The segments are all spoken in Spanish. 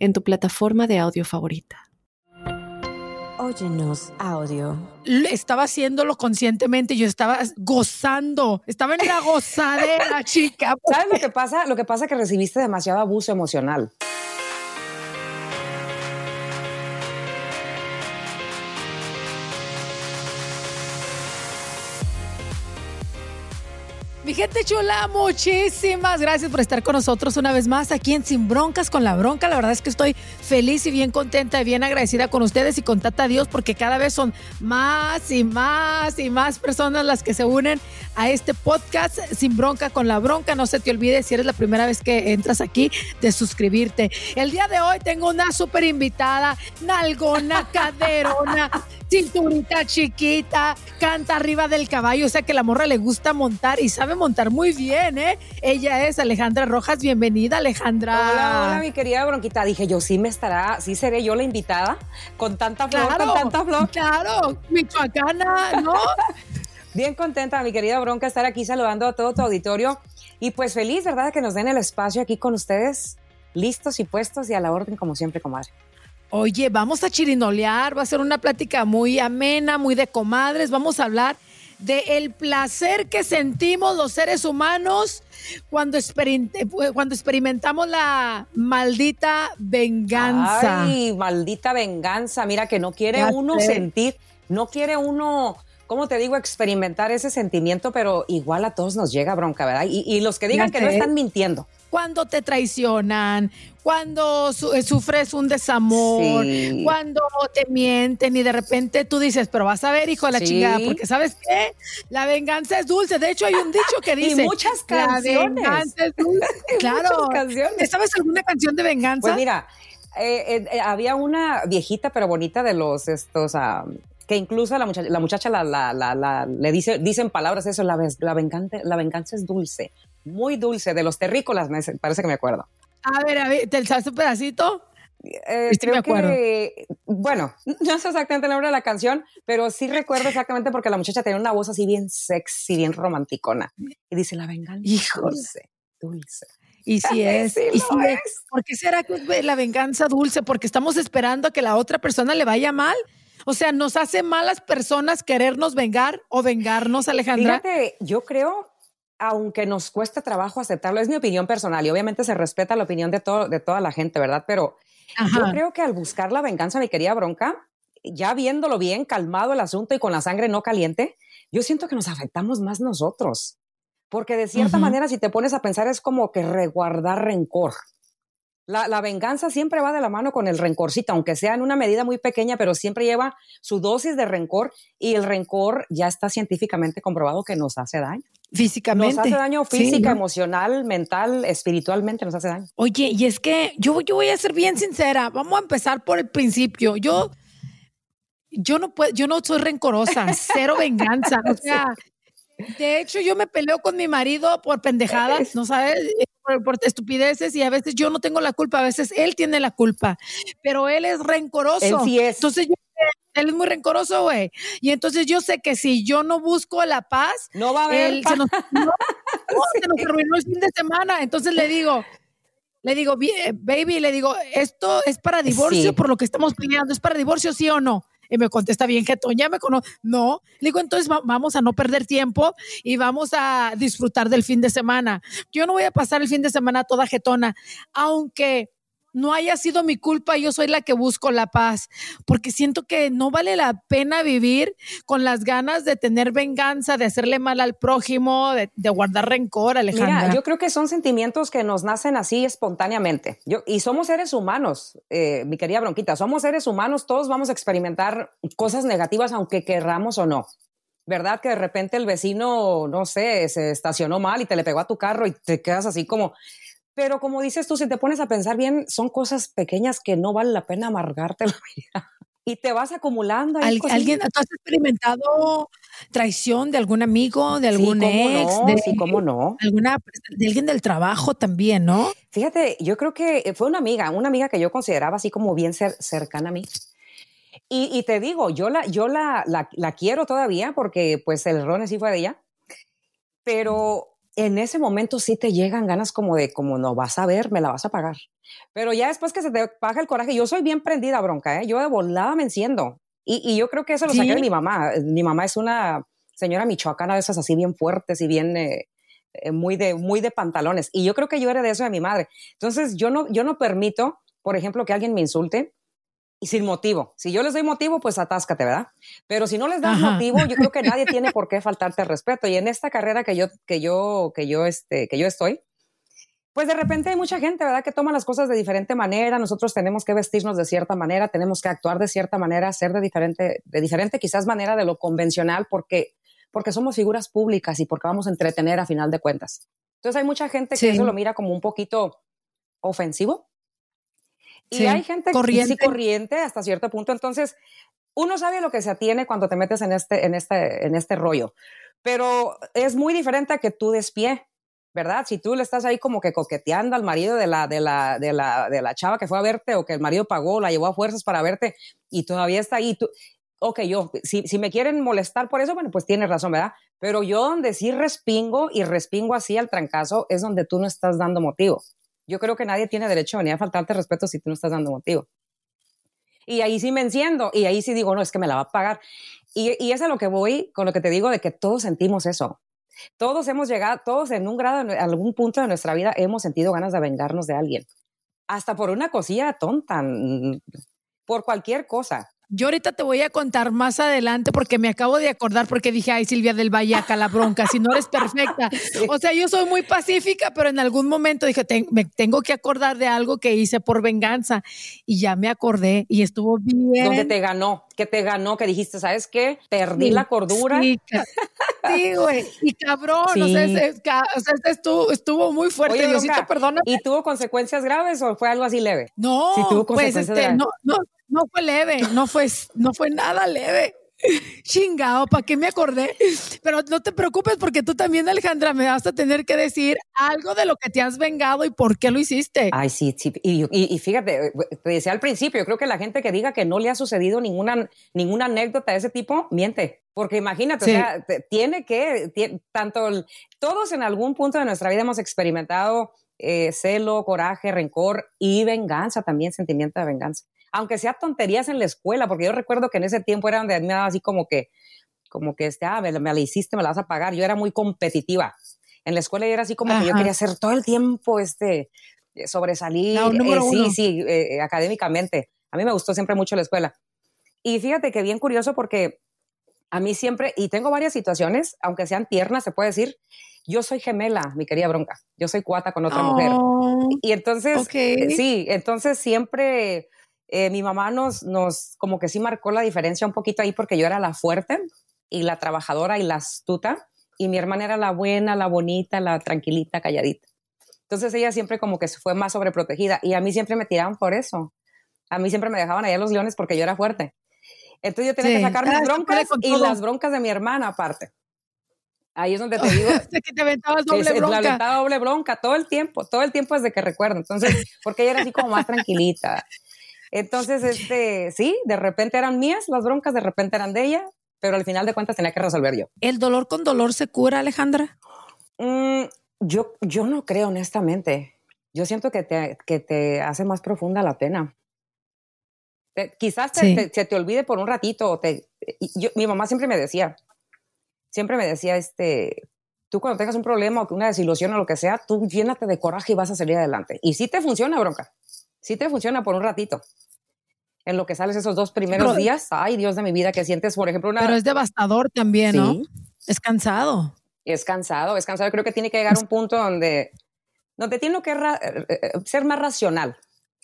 en tu plataforma de audio favorita. Óyenos audio. Estaba haciéndolo conscientemente, yo estaba gozando, estaba en la gozadera, chica. ¿Sabes lo que pasa? Lo que pasa es que recibiste demasiado abuso emocional. Gente chula, muchísimas gracias por estar con nosotros una vez más aquí en Sin Broncas con la Bronca. La verdad es que estoy feliz y bien contenta y bien agradecida con ustedes y con Tata Dios porque cada vez son más y más y más personas las que se unen a este podcast Sin Bronca con la Bronca. No se te olvide si eres la primera vez que entras aquí de suscribirte. El día de hoy tengo una súper invitada, nalgona, caderona cinturita chiquita, canta arriba del caballo, o sea que la morra le gusta montar y sabe montar muy bien, ¿eh? Ella es Alejandra Rojas, bienvenida Alejandra. Hola, hola mi querida Bronquita, dije yo sí me estará, sí seré yo la invitada, con tanta flor, con tanta flor. Claro, michoacana, ¿no? Bien contenta, mi querida Bronca, estar aquí saludando a todo tu auditorio y pues feliz, ¿verdad? Que nos den el espacio aquí con ustedes, listos y puestos y a la orden como siempre, comadre. Oye, vamos a chirinolear, va a ser una plática muy amena, muy de comadres, vamos a hablar de el placer que sentimos los seres humanos cuando, cuando experimentamos la maldita venganza. Ay, maldita venganza, mira que no quiere uno sentir, no quiere uno ¿cómo te digo? Experimentar ese sentimiento, pero igual a todos nos llega bronca, ¿verdad? Y, los que digan que no están mintiendo. Cuando te traicionan, cuando eh, sufres un desamor, cuando te mienten y de repente tú dices, pero vas a ver, hijo de la chingada, porque ¿sabes qué? La venganza es dulce. De hecho, hay un dicho que dice... y muchas canciones. La venganza es dulce. Claro. canciones. ¿Sabes alguna canción de venganza? Pues mira, eh, eh, había una viejita pero bonita de los estos que incluso la muchacha, la muchacha la, le dice, dicen palabras eso, la, la, venganza, la venganza es dulce, muy dulce, de los terrícolas, me parece que me acuerdo. A ver, a ver, ¿te sabes un pedacito? Eh, creo que, bueno, no sé exactamente el nombre de la canción, pero sí recuerdo exactamente porque la muchacha tenía una voz así bien sexy, bien romanticona. Y dice, la venganza es dulce, dulce. Y si es, y si es. ¿Por qué será que es la venganza dulce? Porque estamos esperando a que la otra persona le vaya mal. O sea, ¿nos hace malas personas querernos vengar o vengarnos, Alejandra? Fíjate, yo creo, aunque nos cueste trabajo aceptarlo, es mi opinión personal y obviamente se respeta la opinión de, todo, de toda la gente, ¿verdad? Pero yo creo que al buscar la venganza, mi querida Bronca, ya viéndolo bien, calmado el asunto y con la sangre no caliente, yo siento que nos afectamos más nosotros. Porque de cierta manera, si te pones a pensar, es como que reguardar rencor. La, venganza siempre va de la mano con el rencorcito, aunque sea en una medida muy pequeña, pero siempre lleva su dosis de rencor y el rencor ya está científicamente comprobado que nos hace daño. Físicamente. Nos hace daño física, emocional, mental, espiritualmente nos hace daño. Oye, y es que yo, yo voy a ser bien sincera, vamos a empezar por el principio. Yo, yo no puedo, yo no soy rencorosa, cero venganza. O sea, de hecho, yo me peleo con mi marido por pendejadas, ¿no sabes? Eh, por, estupideces y a veces yo no tengo la culpa, a veces él tiene la culpa, pero él es rencoroso. Él sí es. Entonces él es muy rencoroso, güey. Y entonces yo sé que si yo no busco la paz, no va a haber. Él, se, nos, arruinó el fin de semana. Entonces le digo, le digo, baby, le digo, esto es para divorcio por lo que estamos peleando, ¿es para divorcio sí o no? Y me contesta bien jetón, ya me conoce. No, le digo, entonces vamos a no perder tiempo y vamos a disfrutar del fin de semana. Yo no voy a pasar el fin de semana toda jetona, aunque no haya sido mi culpa, yo soy la que busco la paz, porque siento que no vale la pena vivir con las ganas de tener venganza, de hacerle mal al prójimo, de, guardar rencor, Alejandra. Mira, yo creo que son sentimientos que nos nacen así espontáneamente. Yo, y somos seres humanos, eh, mi querida Bronquita, somos seres humanos, todos vamos a experimentar cosas negativas aunque querramos o no. ¿Verdad? Que de repente el vecino, no sé, se estacionó mal y te le pegó a tu carro y te quedas así como, Pero como dices tú, si te pones a pensar bien, son cosas pequeñas que no vale la pena amargarte la vida. Y te vas acumulando. ¿Alguien, ¿Tú has experimentado traición de algún amigo, de algún ex? No, de, sí, cómo no. Alguna, de alguien del trabajo también, ¿no? Fíjate, yo creo que fue una amiga, una amiga que yo consideraba así como bien cercana a mí. Y, te digo, yo la, yo la, la, quiero todavía porque pues el error sí fue de ella, pero en ese momento sí te llegan ganas como de, como no vas a ver, me la vas a pagar. Pero ya después que se te baja el coraje, yo soy bien prendida bronca, ¿eh? yo de volada me enciendo. Y, y yo creo que eso lo saqué de mi mamá. Mi mamá es una señora michoacana de esas así bien fuertes y bien... Eh, eh, muy de muy de pantalones y yo creo que yo era de eso de mi madre entonces yo no yo no permito por ejemplo que alguien me insulte y sin motivo. Si yo les doy motivo, pues atáscate, ¿verdad? Pero si no les das motivo, yo creo que nadie tiene por qué faltarte respeto. Y en esta carrera que yo, que yo, que yo, este, que yo estoy, pues de repente hay mucha gente, ¿verdad? Que toma las cosas de diferente manera. Nosotros tenemos que vestirnos de cierta manera, tenemos que actuar de cierta manera, ser de diferente, de diferente quizás manera de lo convencional, porque, porque somos figuras públicas y porque vamos a entretener a final de cuentas. Entonces hay mucha gente que eso lo mira como un poquito ofensivo y hay gente corriente. sí corriente hasta cierto punto. Entonces, uno sabe lo que se atiene cuando te metes en este, en este, en este rollo. Pero es muy diferente a que tú despié, ¿verdad? Si tú le estás ahí como que coqueteando al marido de la, de la, de la, de la chava que fue a verte o que el marido pagó, la llevó a fuerzas para verte y todavía está ahí. Tú, ok, yo, si, si me quieren molestar por eso, bueno, pues tienes razón, ¿verdad? Pero yo donde sí respingo y respingo así al trancazo es donde tú no estás dando motivo. Yo creo que nadie tiene derecho a venir a faltarte respeto si tú no estás dando motivo. Y ahí sí me enciendo y ahí sí digo, no, es que me la va a pagar. Y, y es a lo que voy con lo que te digo de que todos sentimos eso. Todos hemos llegado, todos en un grado, en algún punto de nuestra vida hemos sentido ganas de vengarnos de alguien. Hasta por una cosilla tonta, por cualquier cosa. Yo ahorita te voy a contar más adelante porque me acabo de acordar porque dije, ay, Silvia del Valle, acá la bronca, si no eres perfecta. O sea, yo soy muy pacífica, pero en algún momento dije, me tengo que acordar de algo que hice por venganza. Y ya me acordé y estuvo bien. ¿Dónde te ganó? ¿Qué te ganó? Que dijiste, ¿sabes qué? Perdí la cordura. Sí, güey. Y cabrón, o sea, estuvo, estuvo, muy fuerte. Oye, ¿Y tuvo consecuencias graves o fue algo así leve? No, tuvo pues este, no, no, no fue leve, no fue, no fue nada leve. Chingado, ¿para qué me acordé? Pero no te preocupes porque tú también, Alejandra, me vas a tener que decir algo de lo que te has vengado y por qué lo hiciste. Ay, sí, sí. Y, fíjate, te decía al principio, yo creo que la gente que diga que no le ha sucedido ninguna, ninguna anécdota de ese tipo, miente. Porque imagínate, o sea, tiene que, tanto, todos en algún punto de nuestra vida hemos experimentado eh, celo, coraje, rencor y venganza también, sentimiento de venganza aunque sea tonterías en la escuela, porque yo recuerdo que en ese tiempo era donde me daba así como que, como que, este, ah, me, la hiciste, me la vas a pagar. Yo era muy competitiva. En la escuela yo era así como que yo quería hacer todo el tiempo, este, eh, sobresalir, eh, sí, sí, eh, académicamente. A mí me gustó siempre mucho la escuela. Y fíjate que bien curioso porque a mí siempre, y tengo varias situaciones, aunque sean tiernas, se puede decir, yo soy gemela, mi querida bronca, yo soy cuata con otra mujer. Oh, y entonces, sí, entonces siempre eh, mi mamá nos, nos, como que sí marcó la diferencia un poquito ahí porque yo era la fuerte y la trabajadora y la astuta y mi hermana era la buena, la bonita, la tranquilita, calladita. Entonces ella siempre como que fue más sobreprotegida y a mí siempre me tiraban por eso. A mí siempre me dejaban allá los leones porque yo era fuerte. Entonces yo tenía que sacar mis ah, broncas y las broncas de mi hermana aparte. Ahí es donde te digo. que te aventabas doble bronca. La doble bronca todo el tiempo, todo el tiempo desde que recuerdo. Entonces, porque ella era así como más tranquilita. Entonces, este, sí, de repente eran mías las broncas, de repente eran de ella, pero al final de cuentas tenía que resolver yo. ¿El dolor con dolor se cura, Alejandra? Mm, yo, yo no creo, honestamente. Yo siento que te, que te hace más profunda la pena. quizás se te olvide por un ratito. Te, yo, mi mamá siempre me decía, siempre me decía, este, tú cuando tengas un problema o una desilusión o lo que sea, tú llénate de coraje y vas a salir adelante. Y sí te funciona, bronca sí te funciona por un ratito. En lo que sales esos dos primeros días, ay Dios de mi vida, que sientes, por ejemplo, una... Pero es devastador también, ¿no? Es cansado. Es cansado, es cansado. Creo que tiene que llegar a un punto donde, donde tiene que eh, eh, ser más racional.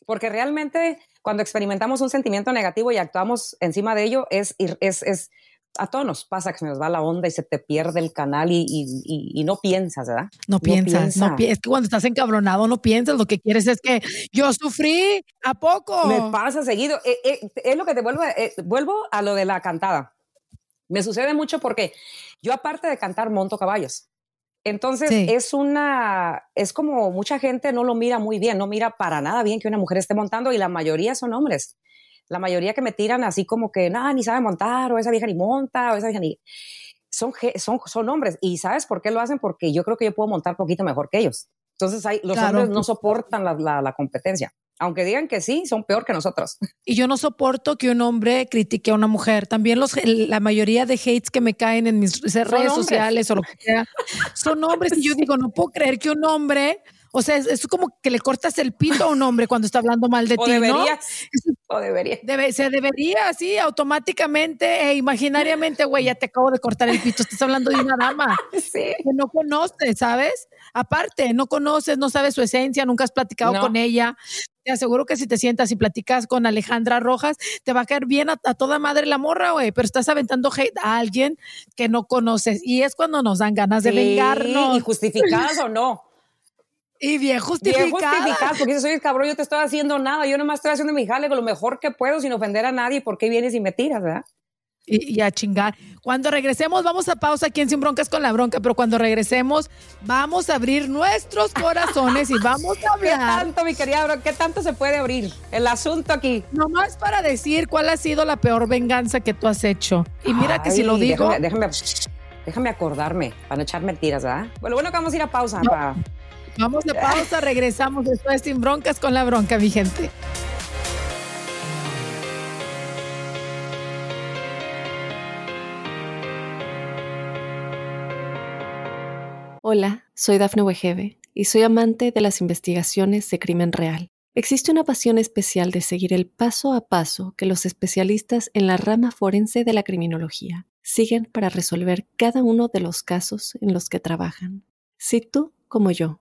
Porque realmente cuando experimentamos un sentimiento negativo y actuamos encima de ello, es, es, es a todos nos pasa que se nos va la onda y se te pierde el canal y, y, no piensas, ¿verdad? No, piensas, no es que cuando estás encabronado no piensas, lo que quieres es que yo sufrí, ¿a poco? Me pasa seguido, eh, eh, es lo que te vuelvo, eh, vuelvo a lo de la cantada. Me sucede mucho porque yo aparte de cantar monto caballos. Entonces es una, es como mucha gente no lo mira muy bien, no mira para nada bien que una mujer esté montando y la mayoría son hombres la mayoría que me tiran así como que, nada, ni sabe montar, o esa vieja ni monta, o esa vieja ni... Son, son, son hombres. ¿Y sabes por qué lo hacen? Porque yo creo que yo puedo montar poquito mejor que ellos. Entonces hay, los hombres no soportan la, la, competencia. Aunque digan que sí, son peor que nosotros. Y yo no soporto que un hombre critique a una mujer. También los, la mayoría de hates que me caen en mis redes sociales o lo que sea, son hombres. Y yo digo, no puedo creer que un hombre o sea, es, como que le cortas el pito a un hombre cuando está hablando mal de ti, debería, O debería. Debe, se debería, sí, automáticamente e imaginariamente, güey, ya te acabo de cortar el pito, estás hablando de una dama sí. que no conoces, ¿sabes? Aparte, no conoces, no sabes su esencia, nunca has platicado con ella. Te aseguro que si te sientas y platicas con Alejandra Rojas, te va a caer bien a, toda madre la morra, güey, pero estás aventando hate a alguien que no conoces. Y es cuando nos dan ganas de vengarnos. Y justificadas o no. Y bien justificada. Bien justificada, porque si soy cabrón, yo te estoy haciendo nada, yo nomás estoy haciendo mi jale con lo mejor que puedo sin ofender a nadie, ¿por qué vienes y me tiras, verdad? Y, a chingar. Cuando regresemos, vamos a pausa aquí en Sin Broncas con la Bronca, pero cuando regresemos, vamos a abrir nuestros corazones y vamos a hablar. ¿Qué tanto, mi querida Bronca? ¿Qué tanto se puede abrir el asunto aquí? Nomás para decir cuál ha sido la peor venganza que tú has hecho. Y mira que si lo digo. Déjame, déjame, acordarme, para no echar mentiras, ¿verdad? Bueno, bueno, que vamos a ir a pausa. Para Vamos a pausa, regresamos después sin broncas con la bronca, mi gente. Hola, soy Dafne Wegebe y soy amante de las investigaciones de crimen real. Existe una pasión especial de seguir el paso a paso que los especialistas en la rama forense de la criminología siguen para resolver cada uno de los casos en los que trabajan. Si tú, como yo,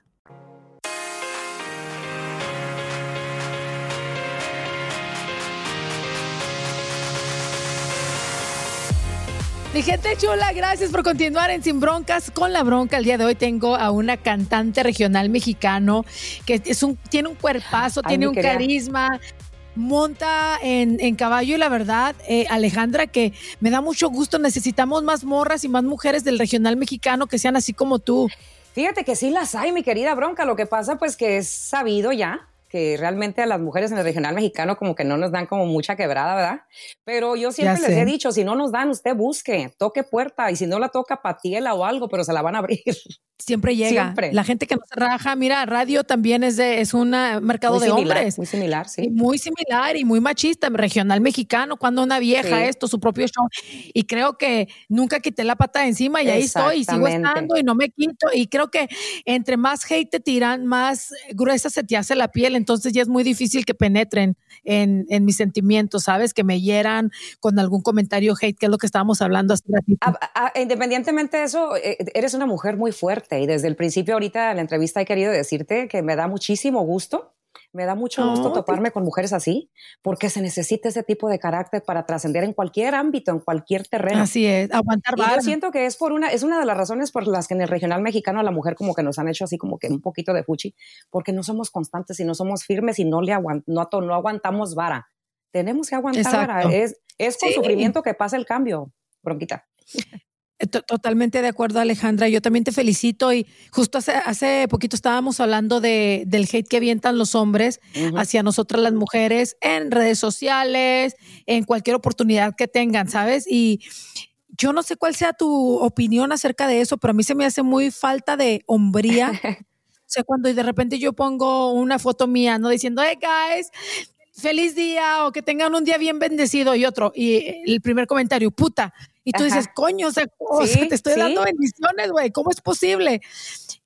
Mi gente chula, gracias por continuar en Sin Broncas con la bronca. El día de hoy tengo a una cantante regional mexicano que es un, tiene un cuerpazo, tiene un carisma, monta en, caballo y la verdad, eh, Alejandra, que me da mucho gusto. Necesitamos más morras y más mujeres del regional mexicano que sean así como tú. Fíjate que sí las hay, mi querida bronca. Lo que pasa, pues, que es sabido ya que realmente a las mujeres en el regional mexicano como que no nos dan como mucha quebrada, ¿verdad? Pero yo siempre les he dicho, si no nos dan, usted busque, toque puerta y si no la toca, patiela o algo, pero se la van a abrir. Siempre llega. La gente que nos raja, mira, radio también es de, es un mercado de hombres. Muy similar, sí. muy similar y muy machista, regional mexicano, cuando una vieja esto, su propio show. Y creo que nunca quité la pata de encima y ahí estoy y sigo estando y no me quito. Y creo que entre más hate te tiran, más gruesa se te hace la piel. Entonces ya es muy difícil que penetren en, mis sentimientos, ¿sabes? Que me hieran con algún comentario hate, que es lo que estábamos hablando hace ratito. independientemente de eso, eh, eres una mujer muy fuerte y desde el principio ahorita en la entrevista he querido decirte que me da muchísimo gusto me da mucho gusto oh, toparme con mujeres así, porque se necesita ese tipo de carácter para trascender en cualquier ámbito, en cualquier terreno. Así es, aguantar y Yo siento que es por una, es una de las razones por las que en el regional mexicano a la mujer como que nos han hecho así como que un poquito de fuchi, porque no somos constantes y no somos firmes y no le aguant, no, no aguantamos vara. Tenemos que aguantar vara. Es, es con sufrimiento que pasa el cambio, bronquita. Eh, totalmente de acuerdo, Alejandra. Yo también te felicito y justo hace, hace poquito estábamos hablando de, del hate que avientan los hombres hacia nosotras las mujeres en redes sociales, en cualquier oportunidad que tengan, ¿sabes? Y yo no sé cuál sea tu opinión acerca de eso, pero a mí se me hace muy falta de hombría. o sea, cuando de repente yo pongo una foto mía, ¿no? Diciendo, hey, guys, feliz día o que tengan un día bien bendecido y otro. Y el primer comentario, puta. Y tú dices, coño, o sea, te estoy dando bendiciones, güey, ¿cómo es posible?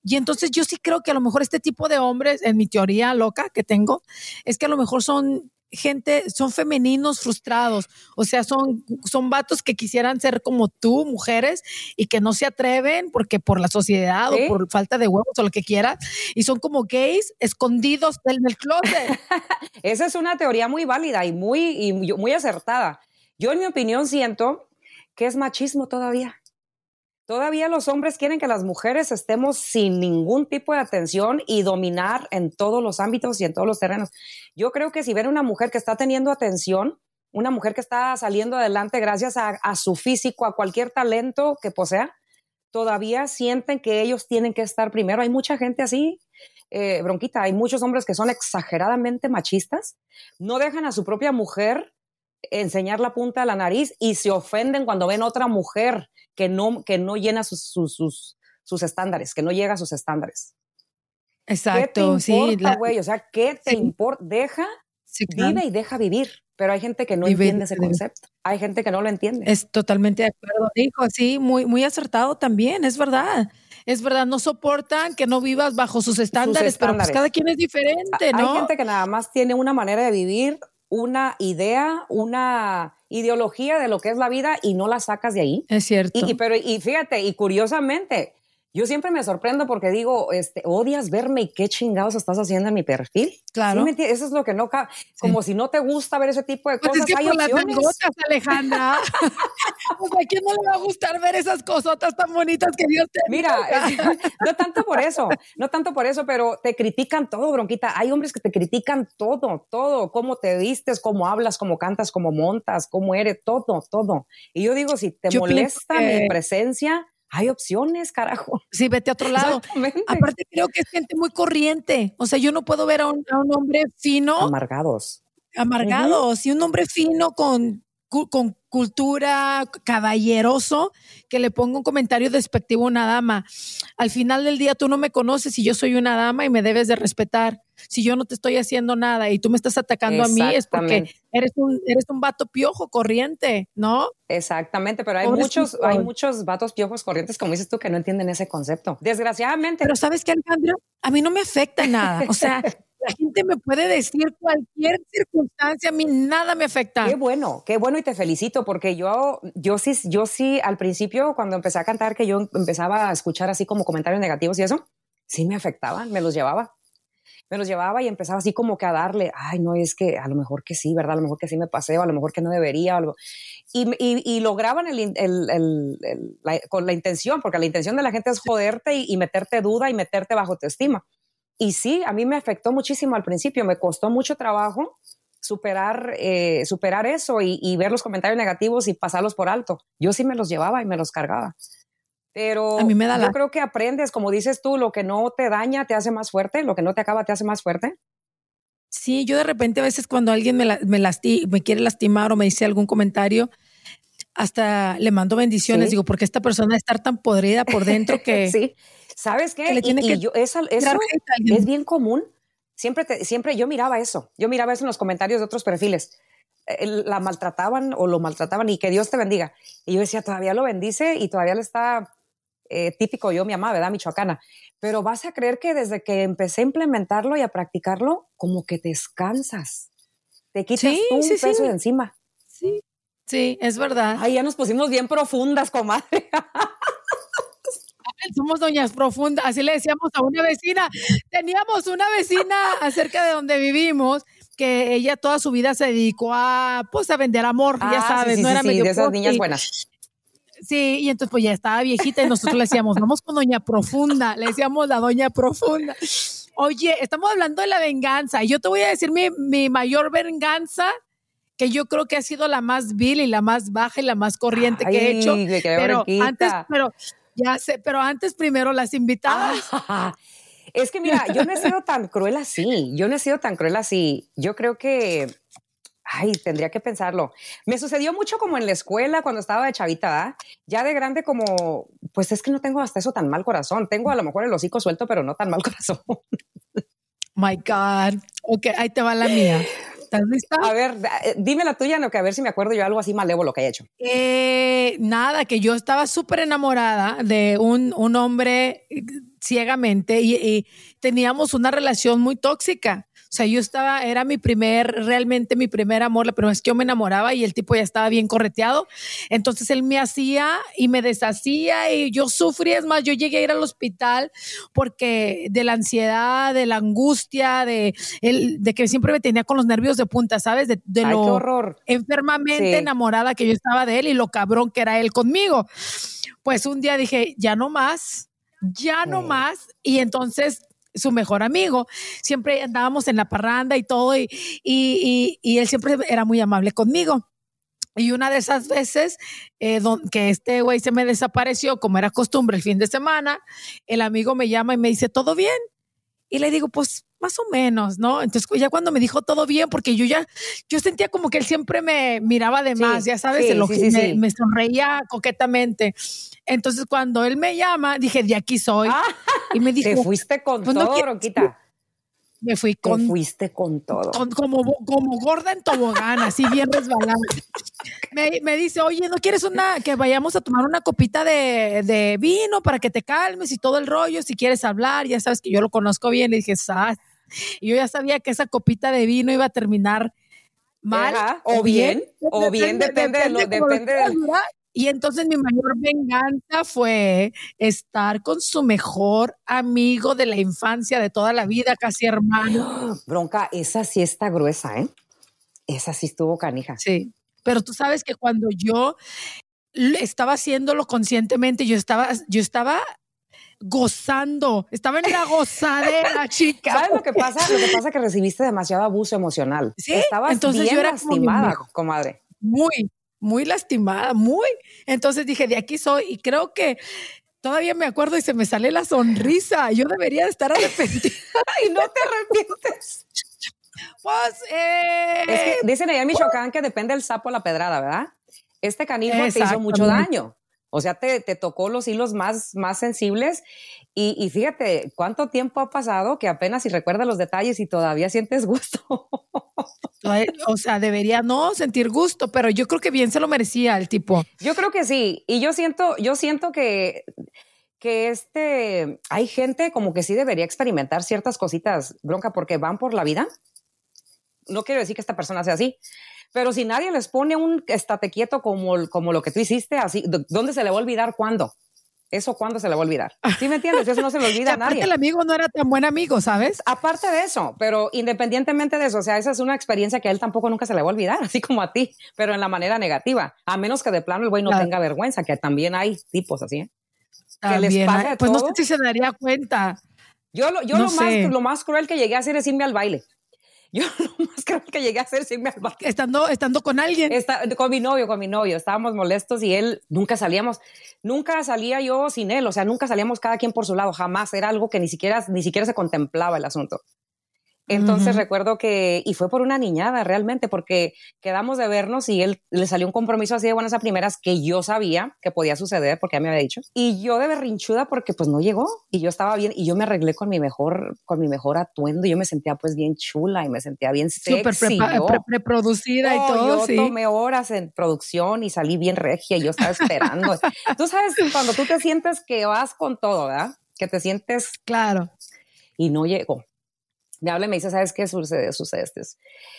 Y entonces yo sí creo que a lo mejor este tipo de hombres, en mi teoría loca que tengo, es que a lo mejor son gente, son femeninos frustrados, o sea, son, son vatos que quisieran ser como tú, mujeres, y que no se atreven porque por la sociedad o por falta de huevos o lo que quieras, y son como gays escondidos en el closet. Esa es una teoría muy válida y muy, y muy acertada. Yo, en mi opinión, siento que es machismo todavía. Todavía los hombres quieren que las mujeres estemos sin ningún tipo de atención y dominar en todos los ámbitos y en todos los terrenos. Yo creo que si ven una mujer que está teniendo atención, una mujer que está saliendo adelante gracias a, su físico, a cualquier talento que posea, todavía sienten que ellos tienen que estar primero. Hay mucha gente así, eh, bronquita, hay muchos hombres que son exageradamente machistas, no dejan a su propia mujer enseñar la punta de la nariz y se ofenden cuando ven otra mujer que no, que no llena sus, sus, sus, estándares, que no llega a sus estándares. Exacto, ¿Qué te importa, güey? O sea, ¿qué te importa? Deja, vive y deja vivir. Pero hay gente que no entiende ese concepto. Hay gente que no lo entiende. Es totalmente de acuerdo, hijo. Sí, muy, muy acertado también, es verdad. Es verdad, no soportan que no vivas bajo sus estándares, pero pues cada quien es diferente, ¿no? Hay gente que nada más tiene una manera de vivir una idea, una ideología de lo que es la vida y no la sacas de ahí. Es cierto. Y, pero, y fíjate, y curiosamente, yo siempre me sorprendo porque digo, este, odias verme y qué chingados estás haciendo en mi perfil. Claro. eso es lo que no, como si no te gusta ver ese tipo de pues cosas. es que hay por opciones. las Alejandra. o sea, ¿a quién no le va a gustar ver esas cosotas tan bonitas que Dios te Mira, no tanto por eso, no tanto por eso, pero te critican todo, bronquita. Hay hombres que te critican todo, todo, cómo te vistes, cómo hablas, cómo cantas, cómo montas, cómo eres, todo, todo. Y yo digo, si te molesta mi presencia, hay opciones, carajo. Sí, vete a otro lado. Aparte, creo que es gente muy corriente. O sea, yo no puedo ver a un, hombre fino. Amargados. Amargados. Y un hombre fino con, con cultura, caballeroso, que le ponga un comentario despectivo a una dama. Al final del día tú no me conoces y yo soy una dama y me debes de respetar. Si yo no te estoy haciendo nada y tú me estás atacando a mí es porque eres un, eres un vato piojo corriente, ¿no? Exactamente, pero hay muchos, hay muchos vatos piojos corrientes, como dices tú, que no entienden ese concepto. Desgraciadamente. Pero sabes qué, Alejandro, a mí no me afecta nada. O sea, la gente me puede decir cualquier circunstancia, a mí nada me afecta. Qué bueno, qué bueno y te felicito porque yo, yo sí, yo sí al principio cuando empecé a cantar que yo empezaba a escuchar así como comentarios negativos y eso, sí me afectaban, me los llevaba. Me los llevaba y empezaba así como que a darle, ay, no, es que a lo mejor que sí, ¿verdad? A lo mejor que sí me paseo, a lo mejor que no debería, algo. Y, y, lograban el, el, el, con la intención, porque la intención de la gente es joderte y, y meterte duda y meterte bajo tu estima. Y sí, a mí me afectó muchísimo al principio, me costó mucho trabajo superar, eh, superar eso y, ver los comentarios negativos y pasarlos por alto. Yo sí me los llevaba y me los cargaba. Pero a mí me da yo creo que aprendes, como dices tú, lo que no te daña te hace más fuerte, lo que no te acaba te hace más fuerte. Sí, yo de repente a veces cuando alguien me, me, me quiere lastimar o me dice algún comentario, hasta le mando bendiciones, digo, porque esta persona estar tan podrida por dentro que... sí, ¿sabes qué? y, yo, eso, es bien común. Siempre, siempre yo miraba eso, yo miraba eso en los comentarios de otros perfiles. La maltrataban o lo maltrataban y que Dios te bendiga. Y yo decía, todavía lo bendice y todavía le está eh, típico yo, mi mamá, ¿verdad? Michoacana. Pero vas a creer que desde que empecé a implementarlo y a practicarlo, como que te descansas. Te quitas un peso de encima. Sí, Sí, es verdad. Ay, ya nos pusimos bien profundas, comadre. Somos doñas profundas, así le decíamos a una vecina. Teníamos una vecina acerca de donde vivimos que ella toda su vida se dedicó a pues a vender amor, ya ah, sabes, no era sí, de esas niñas buenas. Sí, y entonces pues ya estaba viejita y nosotros le decíamos, vamos con doña profunda, le decíamos la doña profunda. Oye, estamos hablando de la venganza y yo te voy a decir mi, mi mayor venganza que yo creo que ha sido la más vil y la más baja y la más corriente que he hecho. Pero antes, pero ya sé, pero antes primero las invitadas. Ah, es que mira, yo no he sido tan cruel así. Yo no he sido tan cruel así. Yo creo que Ay, tendría que pensarlo. Me sucedió mucho como en la escuela cuando estaba de chavita, ya de grande como, pues es que no tengo hasta eso tan mal corazón. Tengo a lo mejor el hocico suelto, pero no tan mal corazón. My God. Ok, ahí te va la mía. ¿Estás lista? A ver, eh, dime la tuya, no, que a ver si me acuerdo yo algo así malévolo que haya hecho. Eh, nada, que yo estaba súper enamorada de un, hombre eh, ciegamente y, teníamos una relación muy tóxica. O sea, yo estaba, era mi primer, realmente mi primer amor, la primera vez que yo me enamoraba y el tipo ya estaba bien correteado. Entonces él me hacía y me deshacía y yo sufría. Es más, yo llegué a ir al hospital porque de la ansiedad, de la angustia, de, el, de que siempre me tenía con los nervios de punta, ¿sabes? De, de lo horror. enfermamente enamorada que yo estaba de él y lo cabrón que era él conmigo. Pues un día dije, ya no más, ya no más. Y entonces su mejor amigo. Siempre andábamos en la parranda y todo, y, y, y, él siempre era muy amable conmigo. Y una de esas veces eh, que este güey se me desapareció, como era costumbre el fin de semana, el amigo me llama y me dice, ¿todo bien? Y le digo, pues más o menos, ¿no? Entonces ya cuando me dijo todo bien, porque yo ya, yo sentía como que él siempre me miraba de más, ya sabes, me, sonreía coquetamente. Entonces cuando él me llama, dije, de aquí soy. Ah, y me dijo, te fuiste con pues todo, Roquita. Me fui con. Te fuiste con todo. como, como gorda en tobogán, así bien resbalada. me, me, dice, oye, ¿no quieres una, que vayamos a tomar una copita de, de, vino para que te calmes y todo el rollo? Si quieres hablar, ya sabes que yo lo conozco bien. Y dije, ah. Y yo ya sabía que esa copita de vino iba a terminar mal. o bien, o bien, depende, de lo, depende de, y entonces mi mayor venganza fue estar con su mejor amigo de la infancia, de toda la vida, casi hermano. Bronca, esa sí está gruesa, ¿eh? Esa sí estuvo canija. Sí, pero tú sabes que cuando yo estaba haciéndolo conscientemente, yo estaba, yo estaba gozando, estaba en la gozadera, chica. ¿Sabes lo que pasa? Lo que pasa es que recibiste demasiado abuso emocional. Sí, estabas entonces bien yo era lastimada, comadre. Muy, muy lastimada, muy. Entonces dije, de aquí soy y creo que todavía me acuerdo y se me sale la sonrisa. Yo debería de estar arrepentida y no te arrepientes. Pues, eh... es que dicen allá en Michoacán que depende el sapo a la pedrada, ¿verdad? Este canijo te hizo mucho daño. O sea, te, te, tocó los hilos más, más sensibles y, y, fíjate cuánto tiempo ha pasado que apenas si recuerdas los detalles y todavía sientes gusto. o sea, debería no sentir gusto, pero yo creo que bien se lo merecía el tipo. Yo creo que sí. Y yo siento, yo siento que, que este, hay gente como que sí debería experimentar ciertas cositas, bronca, porque van por la vida. No quiero decir que esta persona sea así, pero si nadie les pone un estate quieto como, como lo que tú hiciste, así, ¿dónde se le va a olvidar cuándo? ¿Eso cuándo se le va a olvidar? ¿Sí me entiendes? Eso no se le olvida a nadie. el amigo no era tan buen amigo, ¿sabes? Aparte de eso, pero independientemente de eso, o sea, esa es una experiencia que a él tampoco nunca se le va a olvidar, así como a ti, pero en la manera negativa. A menos que de plano el güey no tenga vergüenza, que también hay tipos así, ¿eh? Que les pase Pues no sé si se daría cuenta. Yo, lo, yo lo, más, lo más cruel que llegué a hacer es irme al baile. Yo lo más creo que llegué a hacer sin Estando, estando con alguien. con mi novio, con mi novio. Estábamos molestos y él nunca salíamos, nunca salía yo sin él. O sea, nunca salíamos cada quien por su lado. Jamás era algo que ni siquiera, ni siquiera se contemplaba el asunto. Entonces recuerdo que, y fue por una niñada realmente, porque quedamos de vernos y él le salió un compromiso así de buenas a primeras que yo sabía que podía suceder porque ya me había dicho. Y yo de berrinchuda porque pues no llegó y yo estaba bien y yo me arreglé con mi mejor, con mi mejor atuendo y yo me sentía pues bien chula y me sentía bien sexy. Súper preproducida y todo. Yo tomé horas en producción y salí bien regia y yo estaba esperando. tú sabes cuando tú te sientes que vas con todo, ¿verdad? Que te sientes... Claro. Y no llegó me habla y me dice, ¿sabes qué sucede? Sucede esto.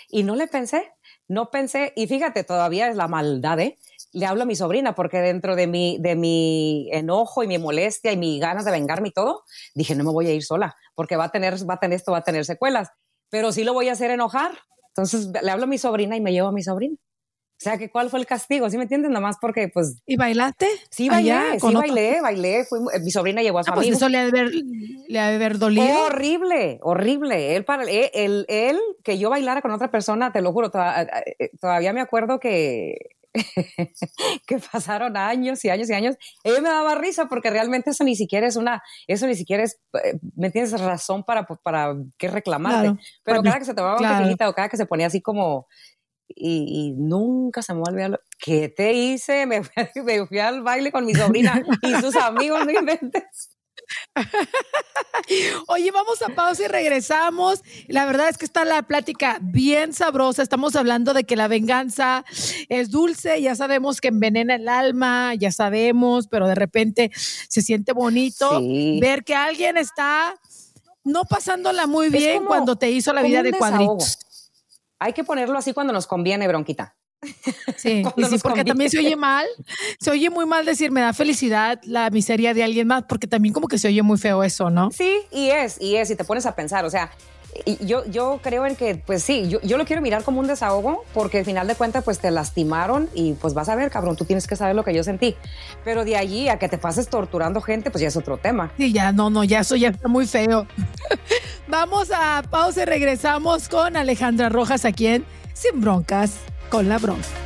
Y no le pensé, no pensé, y fíjate, todavía es la maldad, ¿eh? Le hablo a mi sobrina porque dentro de mi, de mi enojo y mi molestia y mi ganas de vengarme y todo, dije, no me voy a ir sola porque va a tener, va a tener esto, va a tener secuelas, pero sí lo voy a hacer enojar. Entonces le hablo a mi sobrina y me llevo a mi sobrina. O sea, que ¿cuál fue el castigo? ¿Sí me entiendes? Nada más porque, pues... ¿Y bailaste? Sí, bailé, sí bailé, bailé. Fui, mi sobrina llevó a su ah, pues eso le ha de haber, le ha de haber dolido. horrible, horrible. Él, para, él, él, que yo bailara con otra persona, te lo juro, eh, todavía me acuerdo que, que pasaron años y años y años. Él me daba risa porque realmente eso ni siquiera es una, eso ni siquiera es, eh, ¿me entiendes? Razón para, para qué reclamarte. Pero cada que se tomaba claro. o cada que se ponía así como y, nunca se me olvidó. ¿Qué te hice? Me fui, al baile con mi sobrina y sus amigos, no inventes. Oye, vamos a pausa y regresamos. La verdad es que está la plática bien sabrosa. Estamos hablando de que la venganza es dulce, ya sabemos que envenena el alma, ya sabemos, pero de repente se siente bonito ver que alguien está no pasándola muy bien cuando te hizo la vida de cuadritos. Hay que ponerlo así cuando nos conviene, bronquita. Sí, y sí porque también se oye mal, se oye muy mal decir me da felicidad la miseria de alguien más, porque también como que se oye muy feo eso, ¿no? Sí, y es, y es, y te pones a pensar, o sea, yo, yo creo en que, pues sí, yo, yo, lo quiero mirar como un desahogo, porque al final de cuentas, pues te lastimaron y pues vas a ver, cabrón, tú tienes que saber lo que yo sentí. Pero de allí a que te pases torturando gente, pues ya es otro tema. Sí, ya, no, no, ya eso ya está muy feo. Vamos a pausa y regresamos con Alejandra Rojas aquí en Sin Broncas con la Bronca.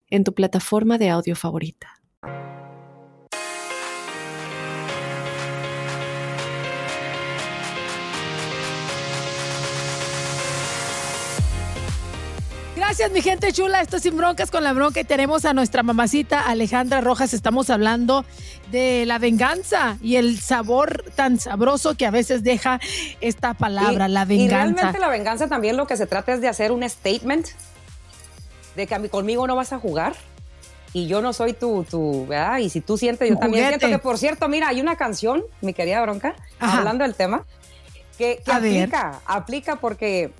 en tu plataforma de audio favorita. Gracias, mi gente chula. Esto es Sin Broncas con la Bronca y tenemos a nuestra mamacita Alejandra Rojas. Estamos hablando de la venganza y el sabor tan sabroso que a veces deja esta palabra, la venganza. Y realmente la venganza también lo que se trata es de hacer un statement de que conmigo no vas a jugar y yo no soy tu, tu, ¿verdad? Y si tú sientes, yo también siento que, por cierto, mira, hay una canción, mi querida Bronca, hablando del tema, que, aplica, aplica porque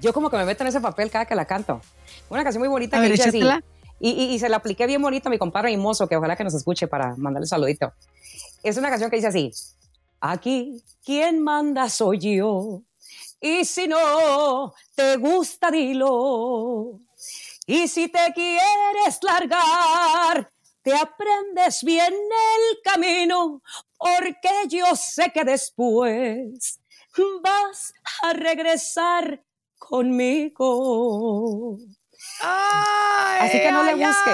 yo como que me meto en ese papel cada que la canto. Una canción muy bonita que dice así. Y, y, se la apliqué bien bonito a mi compadre Mimoso, que ojalá que nos escuche para mandarle un saludito. Es una canción que dice así, aquí quien manda soy yo, y si no te gusta, dilo. Y si te quieres largar, te aprendes bien el camino, porque yo sé que después vas a regresar conmigo. así que no le busque.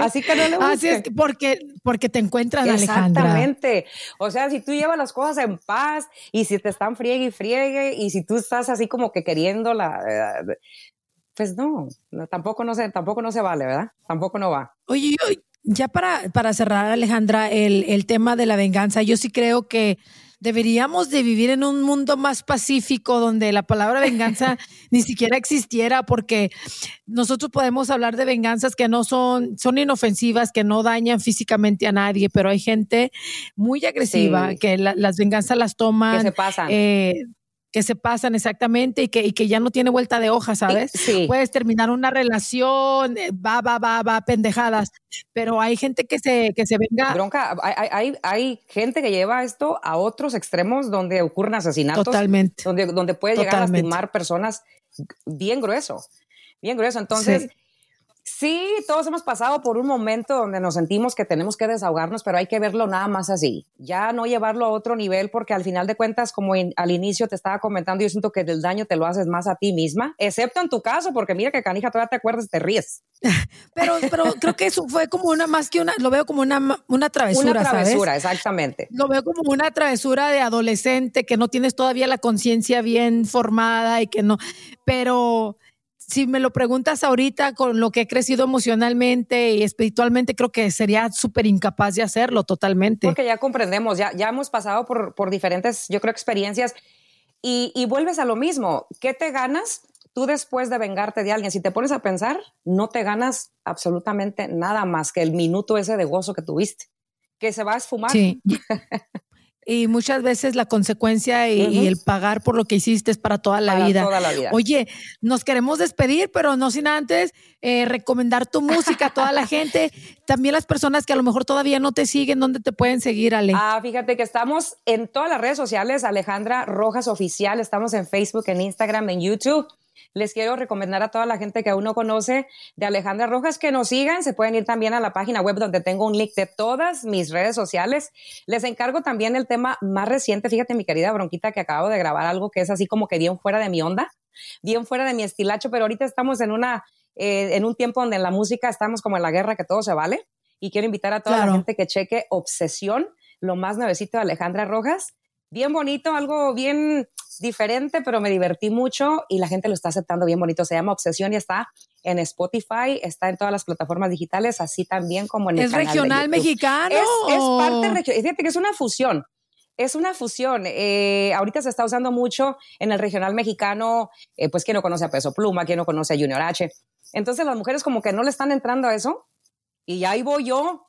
Así que no le busque. Así es porque, porque te encuentran, Alejandra. Exactamente. O sea, si tú llevas las cosas en paz y si te están friegue y friegue y si tú estás así como que queriendo la, pues no, tampoco no se, tampoco no se vale, ¿verdad? Tampoco no va. Oye, ya para, para cerrar, Alejandra, el, el tema de la venganza, yo sí creo que deberíamos de vivir en un mundo más pacífico donde la palabra venganza ni siquiera existiera porque nosotros podemos hablar de venganzas que no son, son inofensivas, que no dañan físicamente a nadie, pero hay gente muy agresiva que las venganzas las toman. Que se pasan. Eh, que se pasan exactamente y que, y que ya no tiene vuelta de hoja, ¿sabes? Sí. Puedes terminar una relación, eh, va, va, va, va, pendejadas, pero hay gente que se, que se venga. Bronca, hay, hay, hay gente que lleva esto a otros extremos donde ocurren asesinatos. Totalmente. Donde, donde puede llegar a lastimar personas bien grueso, bien grueso. Entonces, Sí, todos hemos pasado por un momento donde nos sentimos que tenemos que desahogarnos, pero hay que verlo nada más así. Ya no llevarlo a otro nivel porque al final de cuentas, como al inicio te estaba comentando, yo siento que del daño te lo haces más a ti misma, excepto en tu caso, porque mira que canija todavía te acuerdas, te ríes. pero, pero creo que eso fue como una más que una, lo veo como una, una travesura. Una travesura, exactamente. Lo veo como una travesura de adolescente que no tienes todavía la conciencia bien formada y que no, pero si me lo preguntas ahorita con lo que he crecido emocionalmente y espiritualmente, creo que sería súper incapaz de hacerlo totalmente. Porque ya comprendemos, ya, ya hemos pasado por, por diferentes, yo creo, experiencias y, y vuelves a lo mismo. ¿Qué te ganas tú después de vengarte de alguien? Si te pones a pensar, no te ganas absolutamente nada más que el minuto ese de gozo que tuviste, que se va a esfumar. Sí. Y muchas veces la consecuencia y, el pagar por lo que hiciste es para toda la, vida. toda la vida. Oye, nos queremos despedir, pero no sin antes eh, recomendar tu música a toda la gente. También las personas que a lo mejor todavía no te siguen, ¿dónde te pueden seguir, Ale? Ah, fíjate que estamos en todas las redes sociales, Alejandra Rojas Oficial. Estamos en Facebook, en Instagram, en YouTube les quiero recomendar a toda la gente que aún no conoce de Alejandra Rojas que nos sigan. Se pueden ir también a la página web donde tengo un link de todas mis redes sociales. Les encargo también el tema más reciente. Fíjate, mi querida Bronquita, que acabo de grabar algo que es así como que bien fuera de mi onda, bien fuera de mi estilacho, pero ahorita estamos en una eh, en un tiempo donde en la música estamos como en la guerra, que todo se vale. Y quiero invitar a toda la gente que cheque Obsesión, lo más nuevecito de Alejandra Rojas. Bien bonito, algo bien diferente, pero me divertí mucho y la gente lo está aceptando bien bonito. Se llama Obsesión y está en Spotify, está en todas las plataformas digitales, así también como en el ¿Es regional mexicano? Es, es parte regional. Fíjate que es una fusión. Es una fusión. Eh, ahorita se está usando mucho en el regional mexicano, eh, pues quien no conoce a Peso Pluma, quien no conoce a Junior H. Entonces las mujeres como que no le están entrando a eso y ahí voy yo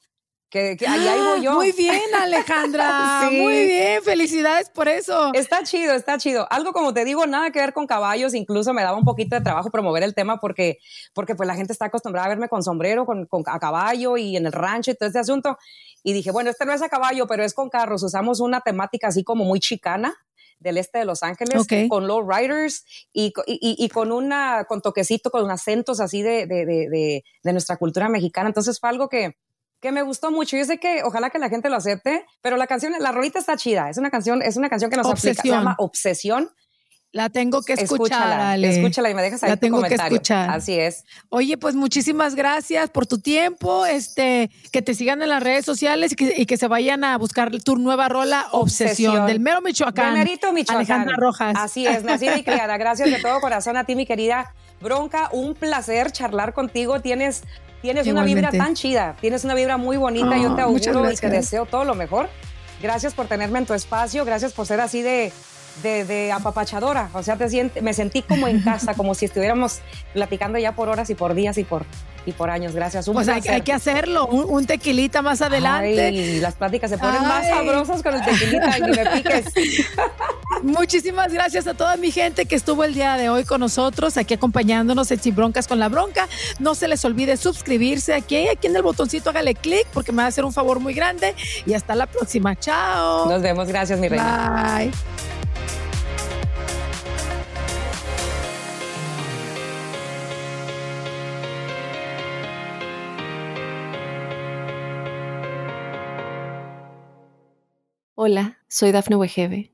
que, ahí voy yo. Muy bien, Alejandra. Muy bien, felicidades por eso. Está chido, está chido. Algo como te digo, nada que ver con caballos, incluso me daba un poquito de trabajo promover el tema porque, porque pues la gente está acostumbrada a verme con sombrero, con, con a caballo y en el rancho y todo este asunto. Y dije, bueno, este no es a caballo, pero es con carros. Usamos una temática así como muy chicana del este de Los Ángeles, con low riders y, y, y, con una, con toquecito, con acentos así de, de, de, de, nuestra cultura mexicana. Entonces fue algo que, que me gustó mucho. Yo sé que ojalá que la gente lo acepte, pero la canción, la rolita está chida. Es una canción, es una canción que nos aplica, se llama Obsesión. La tengo que escuchar, escúchala, escúchala y me dejas ahí la tengo comentario. que escuchar. Así es. Oye, pues muchísimas gracias por tu tiempo, este, que te sigan en las redes sociales y que, y que se vayan a buscar tu nueva rola Obsesión, Obsesión. del mero Michoacán. De Merito, Michoacán. Alejandra Rojas. Así es, nacida y criada. Gracias de todo corazón a ti, mi querida Bronca. Un placer charlar contigo. Tienes Tienes Igualmente. una vibra tan chida, tienes una vibra muy bonita, oh, yo te auguro y te deseo todo lo mejor. Gracias por tenerme en tu espacio, gracias por ser así de, de, de apapachadora, o sea, te siente, me sentí como en casa, como si estuviéramos platicando ya por horas y por días y por, y por años. Gracias. Un pues hay, hay, que hacerlo, un, un, tequilita más adelante. Y las pláticas se ponen Ay. más sabrosas con el tequilita y me piques. Muchísimas gracias a toda mi gente que estuvo el día de hoy con nosotros, aquí acompañándonos en Sin Broncas con la Bronca. No se les olvide suscribirse aquí, aquí en el botoncito, hágale clic porque me va a hacer un favor muy grande. Y hasta la próxima. Chao. Nos vemos. Gracias, mi reina. Bye. Hola, soy Dafne Wegebe